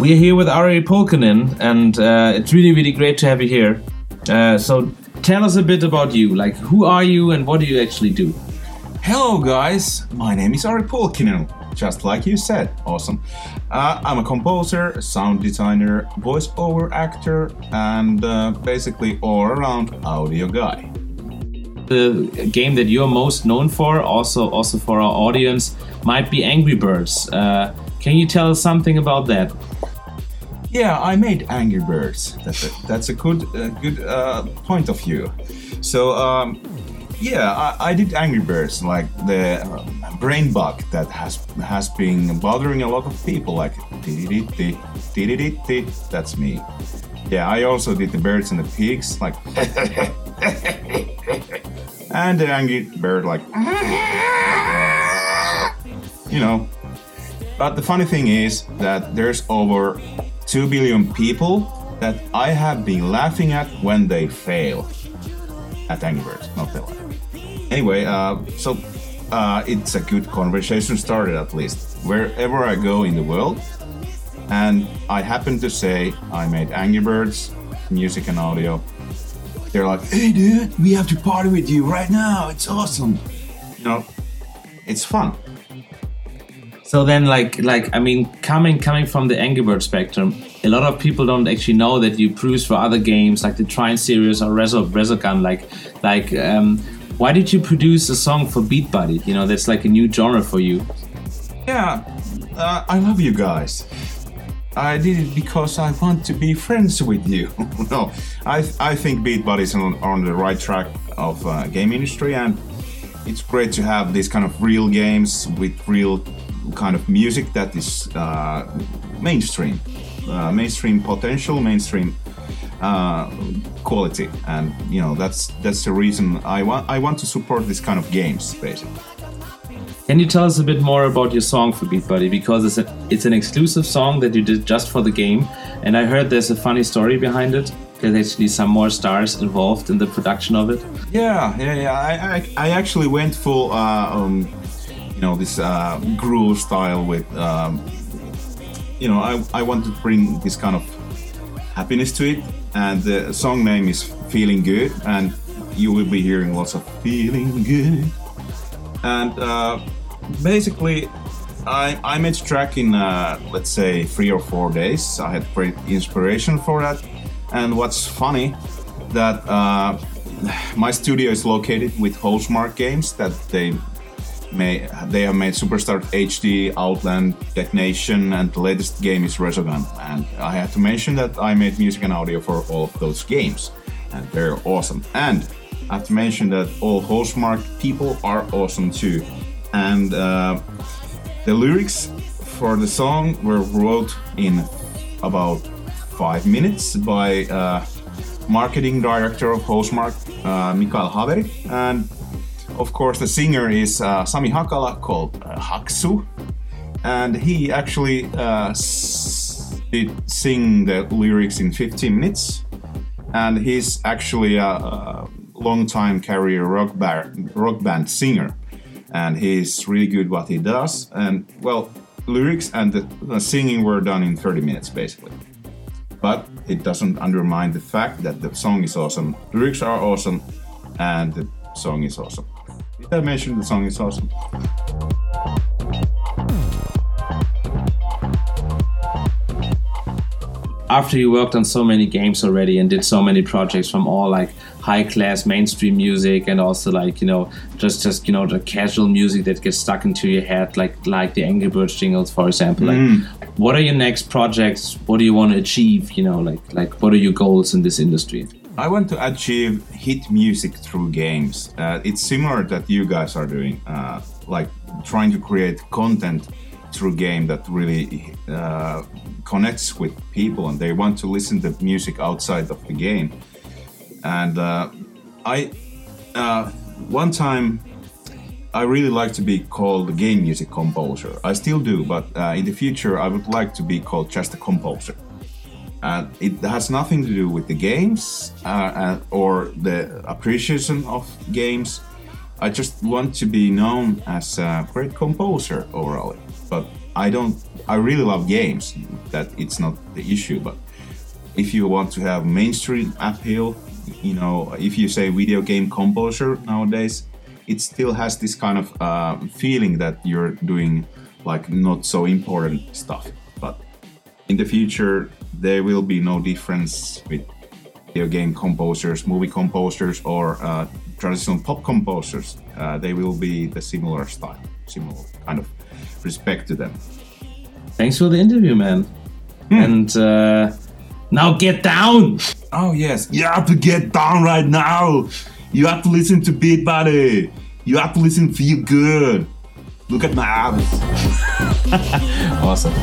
We are here with Ari Pulkkinen, and uh, it's really, really great to have you here. Uh, so, tell us a bit about you. Like, who are you, and what do you actually do? Hello, guys. My name is Ari Pulkkinen. Just like you said, awesome. Uh, I'm a composer, sound designer, voiceover actor, and uh, basically all-around audio guy. The game that you're most known for, also also for our audience, might be Angry Birds. Uh, can you tell us something about that? Yeah, I made Angry Birds. That's a, that's a good good uh, point of view. So um, yeah, I, I, did Angry Birds, like the uh, brain bug that has has been bothering a lot of people. Like that's me. Yeah, I also did the birds and the pigs, like and the angry bird, like you know. But the funny thing is that there's over 2 billion people that I have been laughing at when they fail at Angry Birds, not the life. Anyway, uh, so uh, it's a good conversation started at least. Wherever I go in the world, and I happen to say I made Angry Birds, music and audio, they're like, hey dude, we have to party with you right now. It's awesome. You know, it's fun. So then, like, like I mean, coming coming from the Angry Bird spectrum, a lot of people don't actually know that you produce for other games like the Trine series or Rezo Resogun. Like, like, um, why did you produce a song for Beat Buddy? You know, that's like a new genre for you. Yeah, uh, I love you guys. I did it because I want to be friends with you. no, I I think Beat Buddy is on, on the right track of uh, game industry, and it's great to have these kind of real games with real kind of music that is uh, mainstream, uh, mainstream potential, mainstream uh, quality, and you know that's that's the reason I want I want to support this kind of games basically. Can you tell us a bit more about your song for Beat Buddy? Because it's, a, it's an exclusive song that you did just for the game, and I heard there's a funny story behind it. There's actually some more stars involved in the production of it. Yeah, yeah, yeah. I, I, I actually went for uh, um, you know this uh, style with um, you know I, I want to bring this kind of happiness to it and the song name is feeling good and you will be hearing lots of feeling good and uh, basically I, I made track in uh, let's say three or four days i had great inspiration for that and what's funny that uh, my studio is located with Housemarque Games that they May, they have made Superstar HD, Outland, Dead Nation, and the latest game is Resogun. And I have to mention that I made music and audio for all of those games, and they're awesome. And I have to mention that all Housemarque people are awesome too. And uh, the lyrics for the song were wrote in about five minutes by uh, marketing director of Housemarque, uh, Mikael Haveri, and of course, the singer is uh, Sami Hakala called uh, Haksu, and he actually uh, did sing the lyrics in 15 minutes. And he's actually a, a long-time career rock, bar, rock band singer, and he's really good what he does. And well, lyrics and the, the singing were done in 30 minutes basically. But it doesn't undermine the fact that the song is awesome, lyrics are awesome, and the song is awesome. Did I mentioned the song is awesome. After you worked on so many games already and did so many projects from all like high class mainstream music and also like you know just just you know the casual music that gets stuck into your head like like the Angry Birds jingles for example like mm. what are your next projects what do you want to achieve you know like like what are your goals in this industry I want to achieve hit music through games. Uh, it's similar that you guys are doing, uh, like trying to create content through game that really uh, connects with people and they want to listen to music outside of the game. And uh, I, uh, one time, I really like to be called game music composer. I still do, but uh, in the future, I would like to be called just a composer. Uh, it has nothing to do with the games uh, uh, or the appreciation of games. I just want to be known as a great composer overall. But I don't. I really love games. That it's not the issue. But if you want to have mainstream appeal, you know, if you say video game composer nowadays, it still has this kind of uh, feeling that you're doing like not so important stuff. But in the future, there will be no difference with video game composers, movie composers, or uh, traditional pop composers. Uh, they will be the similar style, similar kind of respect to them. Thanks for the interview, man. Hmm. And uh, now get down. Oh yes, you have to get down right now. You have to listen to Beat Buddy. You have to listen Feel Good. Look at my abs. awesome.